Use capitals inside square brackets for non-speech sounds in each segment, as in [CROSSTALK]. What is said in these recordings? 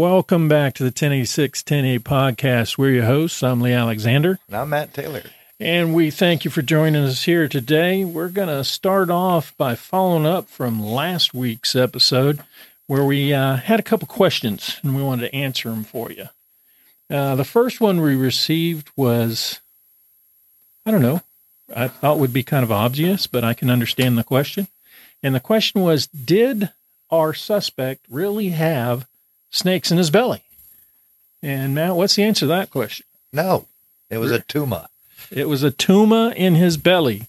Welcome back to the 1086 108 podcast. We're your hosts. I'm Lee Alexander. And I'm Matt Taylor. And we thank you for joining us here today. We're going to start off by following up from last week's episode where we uh, had a couple questions and we wanted to answer them for you. Uh, the first one we received was, I don't know, I thought would be kind of obvious, but I can understand the question. And the question was Did our suspect really have snakes in his belly? And Matt, what's the answer to that question? No, it was a tuma. It was a tuma in his belly.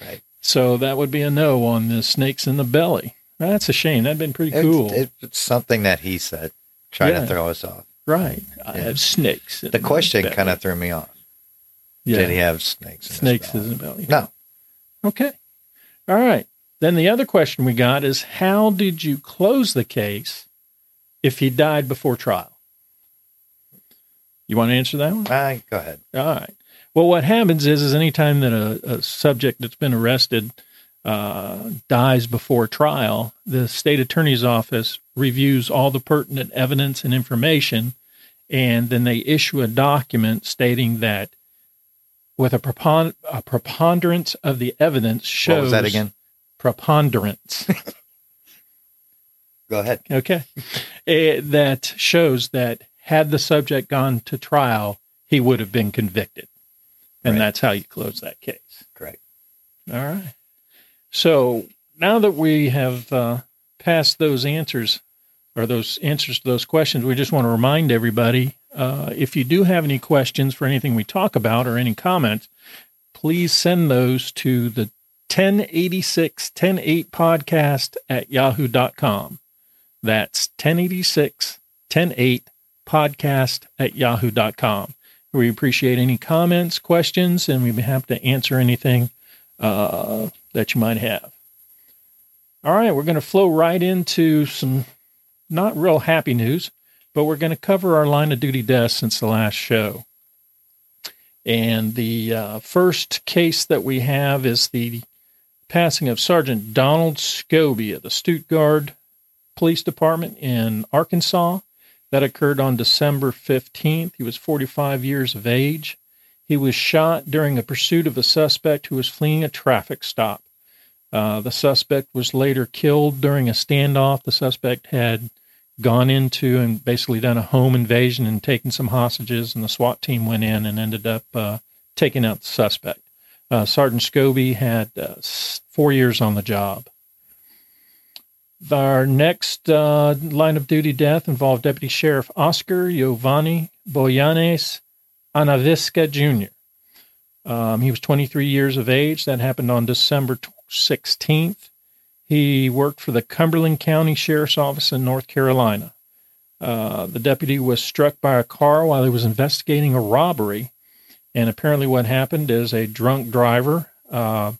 Right. So that would be a no on the snakes in the belly. That's a shame. That'd been pretty cool. It's, something that he said, trying Yeah. to throw us off. right. I Yeah. have snakes. The question kind of threw me off. yeah. Did he have snakes? In snakes in the belly. No. Okay. All right. Then the other question we got is how did you close the case if he died before trial? You want to answer that one? Ah, go ahead. All right. Well, what happens is, is anytime that a, a subject that's been arrested uh, dies before trial, the state attorney's office reviews all the pertinent evidence and information, and then they issue a document stating that with a, prepon- a preponderance of the evidence shows What was that again? preponderance. [LAUGHS] Go ahead. Okay. Eh, that shows that had the subject gone to trial, he would have been convicted. And Right. that's how you close that case. Correct. All right. So now that we have uh, passed those answers or those answers to those questions, we just want to remind everybody uh, if you do have any questions for anything we talk about or any comments, please send those to the 1086 108 podcast at yahoo.com. That's 1086 108 podcast at yahoo.com. We appreciate any comments, questions, and we'd be happy to answer anything uh, that you might have. All right, we're going to flow right into some not real happy news, but we're going to cover our line of duty deaths since the last show. And the uh, first case that we have is the passing of Sergeant Donald Scobie of the Stuttgart Police Department in Arkansas. That occurred on December 15th. He was 45 years of age. He was shot during a pursuit of a suspect who was fleeing a traffic stop. Uh, the suspect was later killed during a standoff. The suspect had gone into and basically done a home invasion and taken some hostages, and the SWAT team went in and ended up uh, taking out the suspect. Uh, Sergeant Scoby had uh, four years on the job. Our next uh, line of duty death involved Deputy Sheriff Oscar Giovanni Bolanos Anavisca Jr. Um, he was 23 years of age. That happened on December 16th. He worked for the Cumberland County Sheriff's Office in North Carolina. Uh, the deputy was struck by a car while he was investigating a robbery. And apparently, what happened is a drunk driver uh,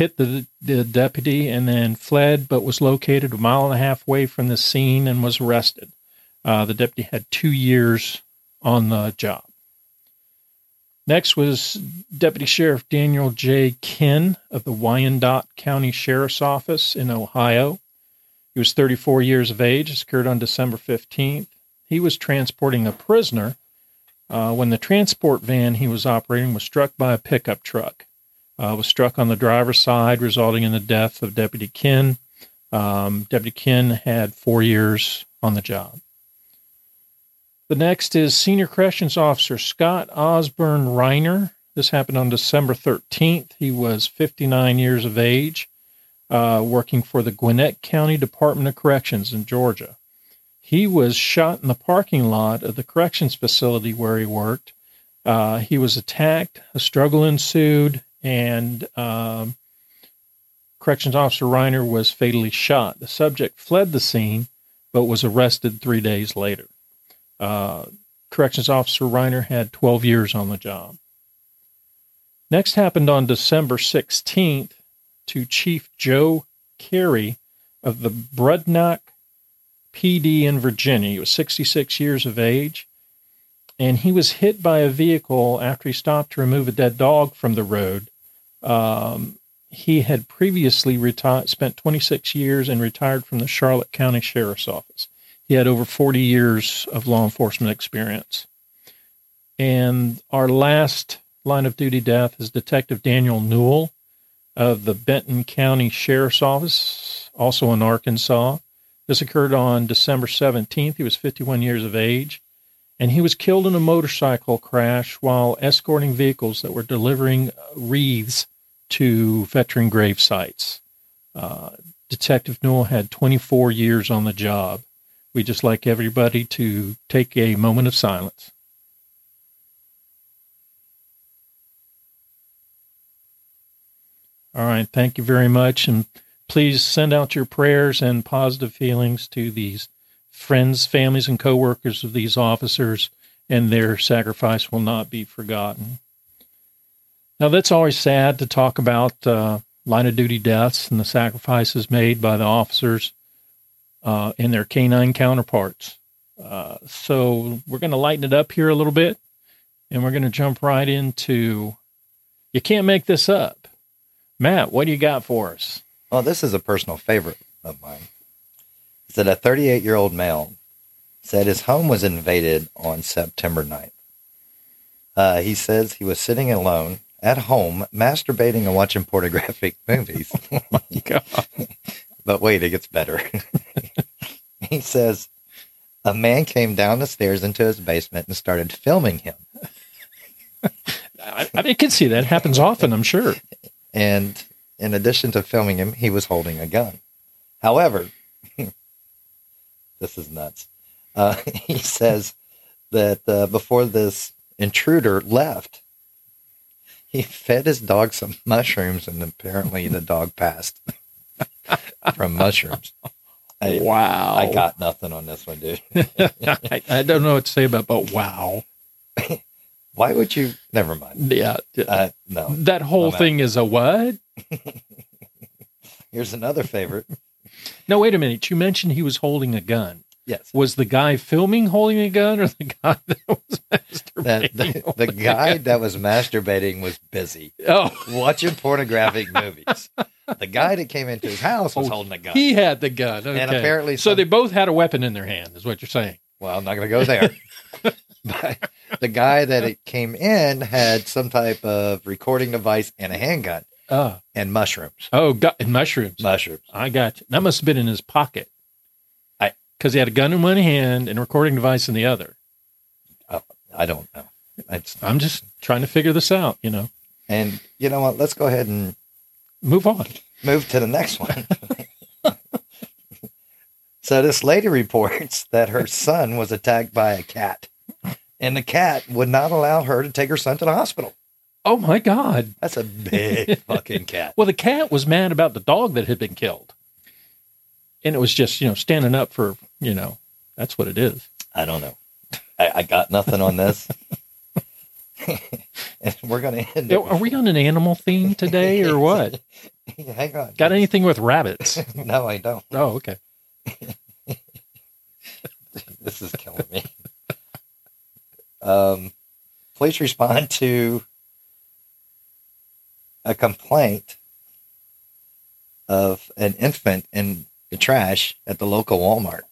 hit the, the deputy and then fled, but was located a mile and a half away from the scene and was arrested. Uh, the deputy had two years on the job. Next was Deputy Sheriff Daniel J. Kin of the Wyandot County Sheriff's Office in Ohio. He was 34 years of age. This occurred on December 15th. He was transporting a prisoner uh, when the transport van he was operating was struck by a pickup truck. Uh, was struck on the driver's side, resulting in the death of Deputy Kin. Um, Deputy Kin had four years on the job. The next is Senior Corrections Officer Scott Osborne Reiner. This happened on December 13th. He was 59 years of age, uh, working for the Gwinnett County Department of Corrections in Georgia. He was shot in the parking lot of the corrections facility where he worked. Uh, he was attacked, a struggle ensued, and um, Corrections Officer Reiner was fatally shot. The subject fled the scene, but was arrested three days later. Uh, Corrections Officer Reiner had 12 years on the job. Next happened on December 16th to Chief Joe Carey of the Brodnax PD in Virginia. He was 66 years of age, and he was hit by a vehicle after he stopped to remove a dead dog from the road. Um, he had previously retired, spent 26 years and retired from the Charlotte County Sheriff's Office. He had over 40 years of law enforcement experience. And our last line of duty death is Detective Daniel Newell of the Benton County Sheriff's Office, also in Arkansas. This occurred on December 17th. He was 51 years of age, and he was killed in a motorcycle crash while escorting vehicles that were delivering wreaths to veteran grave sites. Uh, Detective Newell had 24 years on the job. We just like everybody to take a moment of silence. All right, thank you very much. And please send out your prayers and positive feelings to these friends, families, and coworkers of these officers, and their sacrifice will not be forgotten. Now, that's always sad to talk about uh, line of duty deaths and the sacrifices made by the officers uh, and their canine counterparts. Uh, so, we're going to lighten it up here a little bit, and we're going to jump right into You Can't Make This Up. Matt, what do you got for us? Well, this is a personal favorite of mine. That a 38 year old male said his home was invaded on September 9th. Uh, he says he was sitting alone at home, masturbating and watching pornographic [LAUGHS] movies. Oh my God. [LAUGHS] but wait, it gets better. [LAUGHS] he says a man came down the stairs into his basement and started filming him. I, I can see that happens often, I'm sure. And in addition to filming him, he was holding a gun. However, this is nuts. Uh, [LAUGHS] he says that uh, before this intruder left, he fed his dog some mushrooms, and apparently the dog passed [LAUGHS] from mushrooms. I, wow. I got nothing on this one, dude. [LAUGHS] I, I don't know what to say about, but wow. Why would you? Never mind. Yeah. Uh, no. that whole thing is a what? Here's another favorite. No, wait a minute. You mentioned he was holding a gun. Yes. Was the guy filming holding a gun or the guy [LAUGHS] that was That masturbating? the, holding the guy that was masturbating was busy Oh, watching pornographic [LAUGHS] movies. The guy that came into his house was Oh, holding a gun. he had the gun. Okay. And apparently so some- they both had a weapon in their hand, is what you're saying. well, I'm not going to go there. [LAUGHS] but the guy that it came in had some type of recording device and a handgun Ah. and mushrooms. Oh, got and mushrooms. Mushrooms. I got you. That must have been in his pocket. I- because he had a gun in one hand and a recording device in the other. I don't know. It's, I'm just trying to figure this out. You know, and you know what? Let's go ahead and move on. move to the next one. [LAUGHS] so this lady reports [LAUGHS] that her son was attacked by a cat, and the cat would not allow her to take her son to the hospital. Oh my God! That's a big [LAUGHS] fucking cat. Well, the cat was mad about the dog that had been killed, and it was just you know standing up for you know that's what it is. I don't know. I, I got nothing on this. and [LAUGHS] we're gonna end. Are we on an animal theme today or what? [LAUGHS] Hang on. Got anything with rabbits? No, I don't. Oh, okay. This is killing me. Um, police respond to a complaint of an infant in the trash at the local Walmart.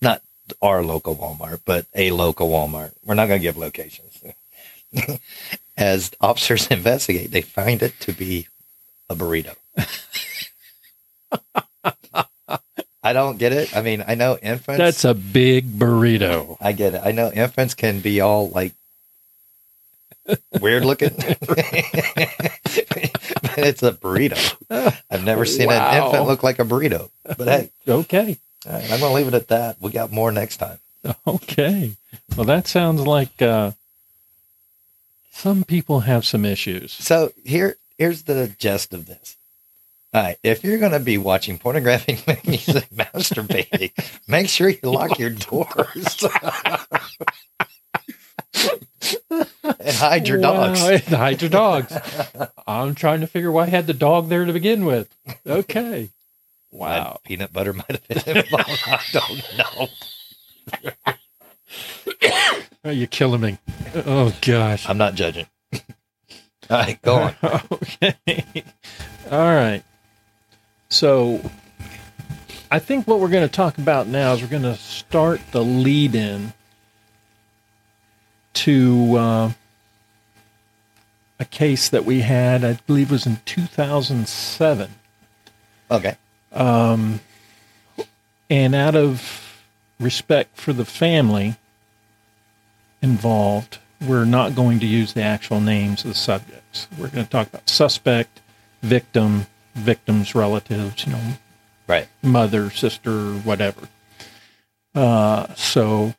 Not our local Walmart, but a local Walmart. We're not going to give locations. [LAUGHS] As officers [LAUGHS] investigate, they find it to be a burrito. I don't get it. I mean, I know infants. That's a big burrito. I get it. I know infants can be all like weird looking, [LAUGHS] [LAUGHS] it's a burrito. I've never seen an infant look like a burrito. But hey, Okay. all right, I'm going to leave it at that. We got more next time. [LAUGHS] Okay. Well, that sounds like uh, some people have some issues. So here, here's the gist of this. All right, if you're going to be watching pornographic [LAUGHS] movies and masturbating, make sure you lock your doors and hide your dogs. [LAUGHS] Wow, hide your dogs. I'm trying to figure why I had the dog there to begin with. Okay. [LAUGHS] Wow. And peanut butter might have been involved. I don't know. [COUGHS] You're killing me. Oh, gosh. I'm not judging. [LAUGHS] All right, go on. okay. All right. So I think what we're going to talk about now is we're going to start the lead in to uh, a case that we had, I believe was in 2007. Okay. Um, and out of respect for the family involved, we're not going to use the actual names of the subjects. We're going to talk about suspect, victim, victim's relatives, you know, Right. mother, sister, whatever. Uh, so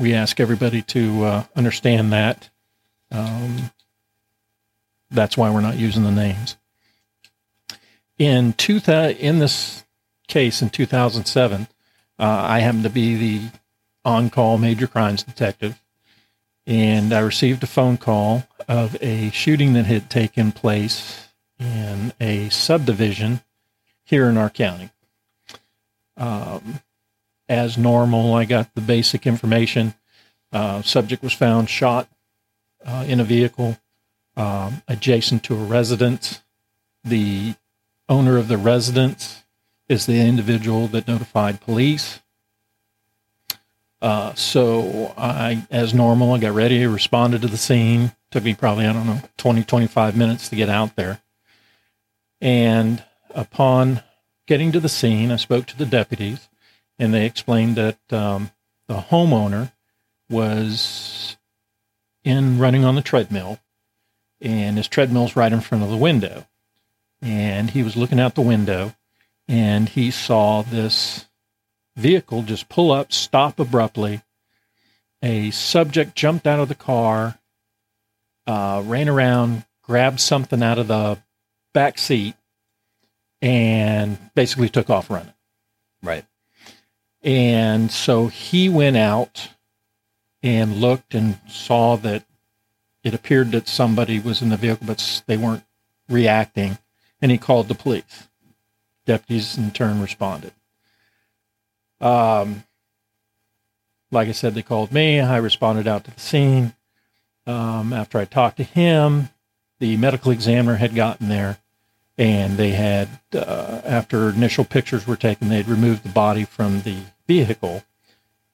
we ask everybody to uh, understand that. Um, that's why we're not using the names. In two thou- in this case in 2007, uh, I happened to be the on-call major crimes detective, and I received a phone call of a shooting that had taken place in a subdivision here in our county. Um, as normal, I got the basic information. Uh, subject was found shot uh, in a vehicle um, adjacent to a residence. The owner of the residence is the individual that notified police. Uh, so I, as normal, I got ready, responded to the scene. Took me probably, I don't know, 20, 25 minutes to get out there. And upon getting to the scene, I spoke to the deputies, and they explained that um, the homeowner was in running on the treadmill, and his treadmill's right in front of the window. And he was looking out the window, and he saw this vehicle just pull up, stop abruptly. A subject jumped out of the car, uh, ran around, grabbed something out of the back seat, and basically took off running. Right. And so he went out and looked and saw that it appeared that somebody was in the vehicle, but they weren't reacting. And he called the police. Deputies in turn responded. Um, like I said, they called me. I responded out to the scene. Um, after I talked to him, the medical examiner had gotten there and they had, uh, after initial pictures were taken, they had removed the body from the vehicle.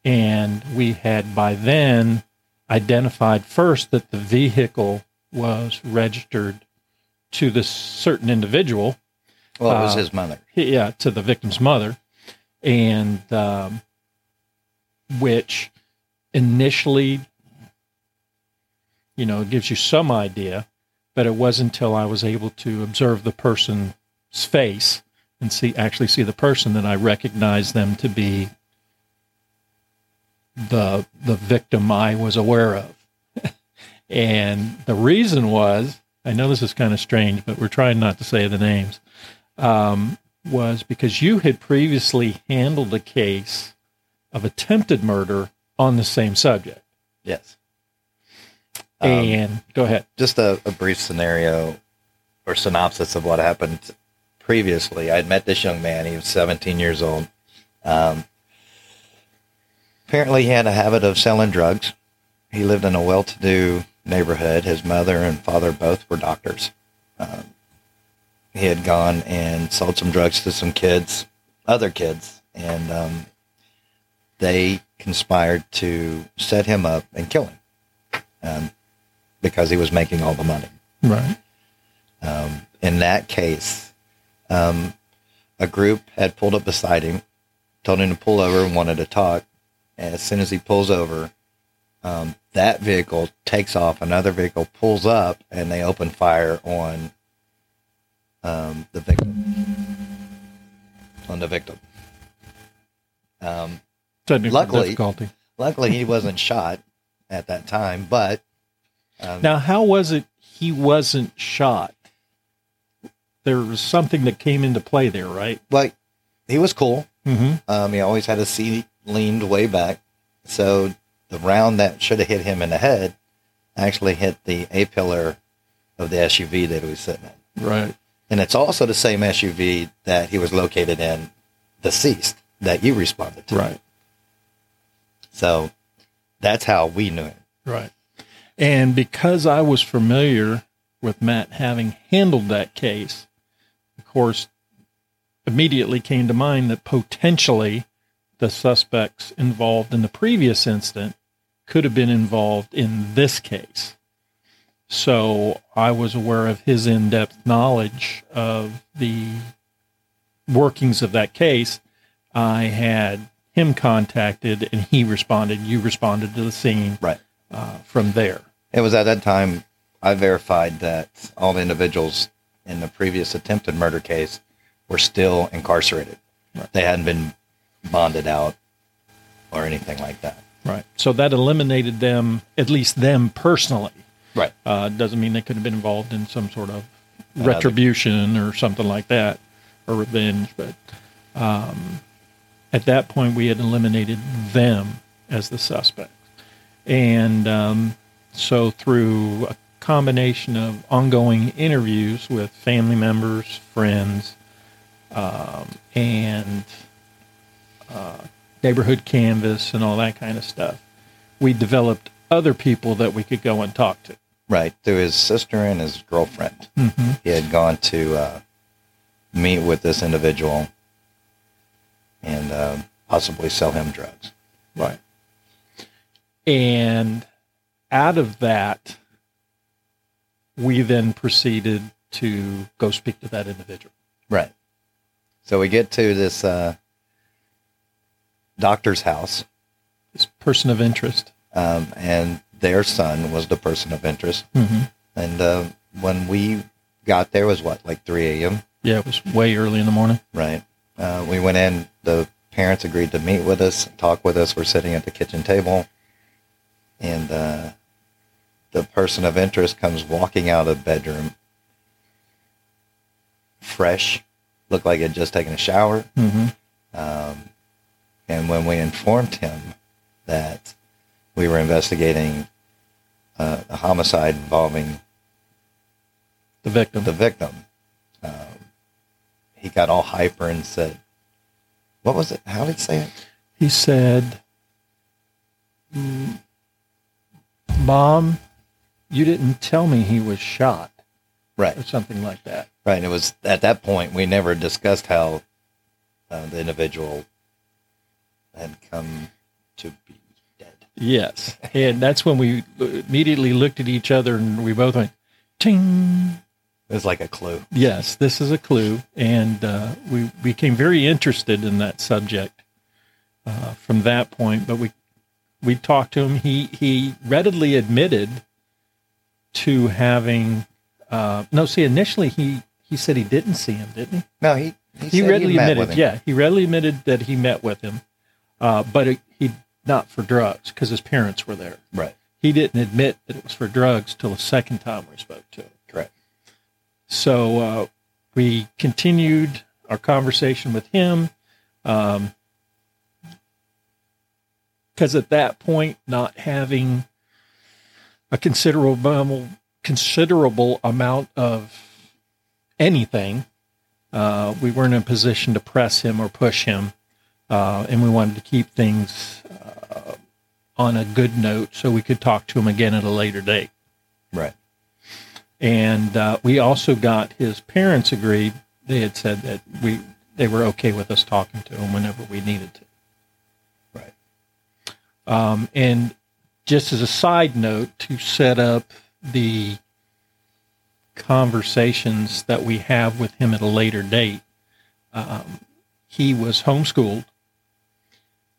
And we had by then identified first that the vehicle was registered to this certain individual, Well, it was Uh, his mother. yeah, to the victim's mother, and um, which initially, you know, gives you some idea, but it wasn't until I was able to observe the person's face and see actually see the person that I recognized them to be the the victim I was aware of. [LAUGHS] and the reason was, I know this is kind of strange, but we're trying not to say the names. Um, was because you had previously handled a case of attempted murder on the same subject. Yes. Um, and go ahead. just a, a brief scenario or synopsis of what happened previously. I'd met this young man. He was 17 years old. Um, apparently, he had a habit of selling drugs. He lived in a well to do neighborhood. His mother and father both were doctors. Um, he had gone and sold some drugs to some kids, other kids, and um, they conspired to set him up and kill him um, because he was making all the money. Right. Um, in that case, um, a group had pulled up beside him, told him to pull over and wanted to talk. And as soon as he pulls over, um, that vehicle takes off. Another vehicle pulls up, and they open fire on um, the victim. On the victim. Um, Technical Luckily- difficulty. luckily, he wasn't shot at that time, but um, Now, how was it he wasn't shot? There was something that came into play there, right? like he was cool. Mm-hmm. Um, he always had his seat leaned way back. So the round that should have hit him in the head actually hit the A pillar of the SUV that he was sitting in. Right. And it's also the same SUV that he was located in, deceased, that you responded to. Right. So that's how we knew him. Right. And because I was familiar with Matt having handled that case, of course, immediately came to mind that potentially the suspects involved in the previous incident could have been involved in this case. So I was aware of his in depth knowledge of the workings of that case. I had him contacted and he responded. You responded to the scene Right. uh, from there. It was at that time I verified that all the individuals in the previous attempted murder case were still incarcerated. Right. They hadn't been bonded out or anything like that. Right. So that eliminated them, at least them personally. Right. Uh, doesn't mean they could have been involved in some sort of retribution or something like that, or revenge. But um, at that point, we had eliminated them as the suspects. And um, so, through a combination of ongoing interviews with family members, friends, um, and uh, neighborhood canvas and all that kind of stuff, we developed other people that we could go and talk to. Right. Through his sister and his girlfriend. Mm-hmm. He had gone to uh, meet with this individual and uh, possibly sell him drugs. Right. And out of that, we then proceeded to go speak to that individual. Right. So we get to this uh, doctor's house, This person of interest. um, and their son was the person of interest. Mm-hmm. And uh, when we got there, it was what like 3 a.m. Yeah, it was way early in the morning. Right. Uh, we went in. The parents agreed to meet with us, talk with us. We're sitting at the kitchen table, and uh, the person of interest comes walking out of the bedroom, fresh, looked like he had just taken a shower. Mm-hmm. Um, and when we informed him that we were investigating uh, a homicide involving The victim. the victim, um, he got all hyper and said, "What was it? How did he say it?" he said, "Mm, Mom, you didn't tell me he was shot, Right, or something like that. right. And it was at that point we never discussed how uh, the individual had come to be dead. Yes. And that's when we immediately looked at each other and we both went, ting. It was like a clue. Yes, this is a clue. And uh, we became very interested in that subject uh, from that point. But we we talked to him. He, he readily admitted to having, uh, no, see, initially he, he said he didn't see him, didn't he? No, he he, he readily met admitted, yeah, he readily admitted that he met with him, uh, but it, he not for drugs because his parents were there. right, He didn't admit that it was for drugs till the second time we spoke to him. correct. So uh, we continued our conversation with him. Um, because at that point, not having a considerable considerable amount of anything, uh, we weren't in a position to press him or push him, uh, and we wanted to keep things uh, on a good note so we could talk to him again at a later date. Right, And uh, we also got his parents agreed. They had said that we they were okay with us talking to him whenever we needed to. Um, and just as a side note, to set up the conversations that we have with him at a later date, um, he was homeschooled,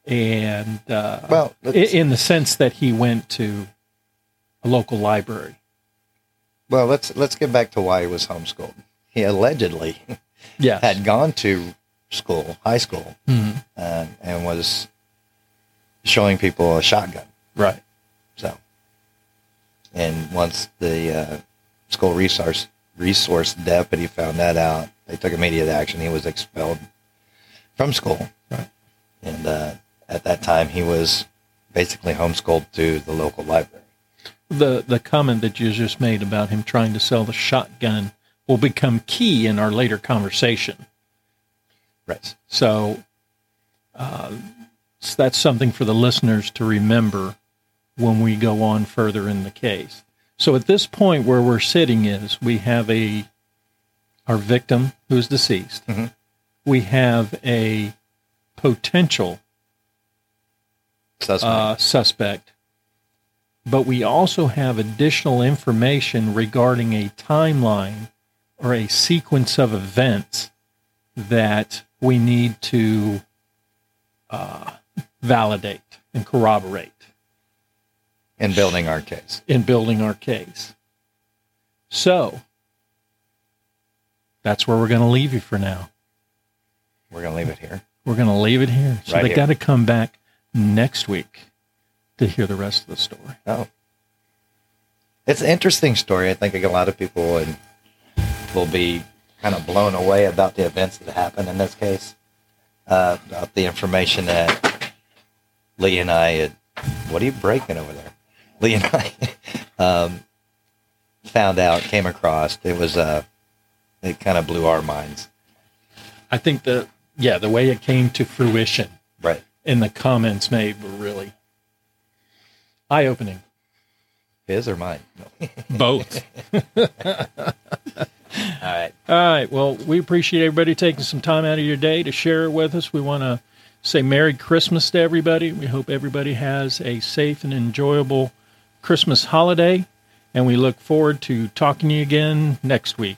and uh, Well, in the sense that he went to a local library. Well, let's let's get back to why he was homeschooled. He allegedly Yes. had gone to school, high school, Mhm. uh, and was showing people a shotgun. Right. So, and once the uh, school resource resource deputy found that out, they took immediate action. He was expelled from school, Right. and uh, at that time, he was basically homeschooled to the local library. the the comment that you just made about him trying to sell the shotgun will become key in our later conversation. Right. So, uh, so that's something for the listeners to remember when we go on further in the case. So at this point where we're sitting is we have a our victim who's deceased. Mhm. We have a potential Suspect. uh, suspect. But we also have additional information regarding a timeline or a sequence of events that we need to uh, validate and corroborate in building our case. in building our case. So that's where we're going to leave you for now. We're going to leave it here. We're going to leave it here. So Right they got to come back next week to hear the rest of the story. Oh. It's an interesting story. I think a lot of people would, will be kind of blown away about the events that happened in this case, uh, about the information that Lee and I had. What are you breaking over there? Lee and I [LAUGHS] um, found out, came across. It was, uh, it kind of blew our minds. I think the yeah, the way it came to fruition Right. and the comments made were really eye opening. His or mine? No. [LAUGHS] Both. [LAUGHS] All right. All right. Well, we appreciate everybody taking some time out of your day to share it with us. We want to say Merry Christmas to everybody. We hope everybody has a safe and enjoyable Christmas holiday. And we look forward to talking to you again next week.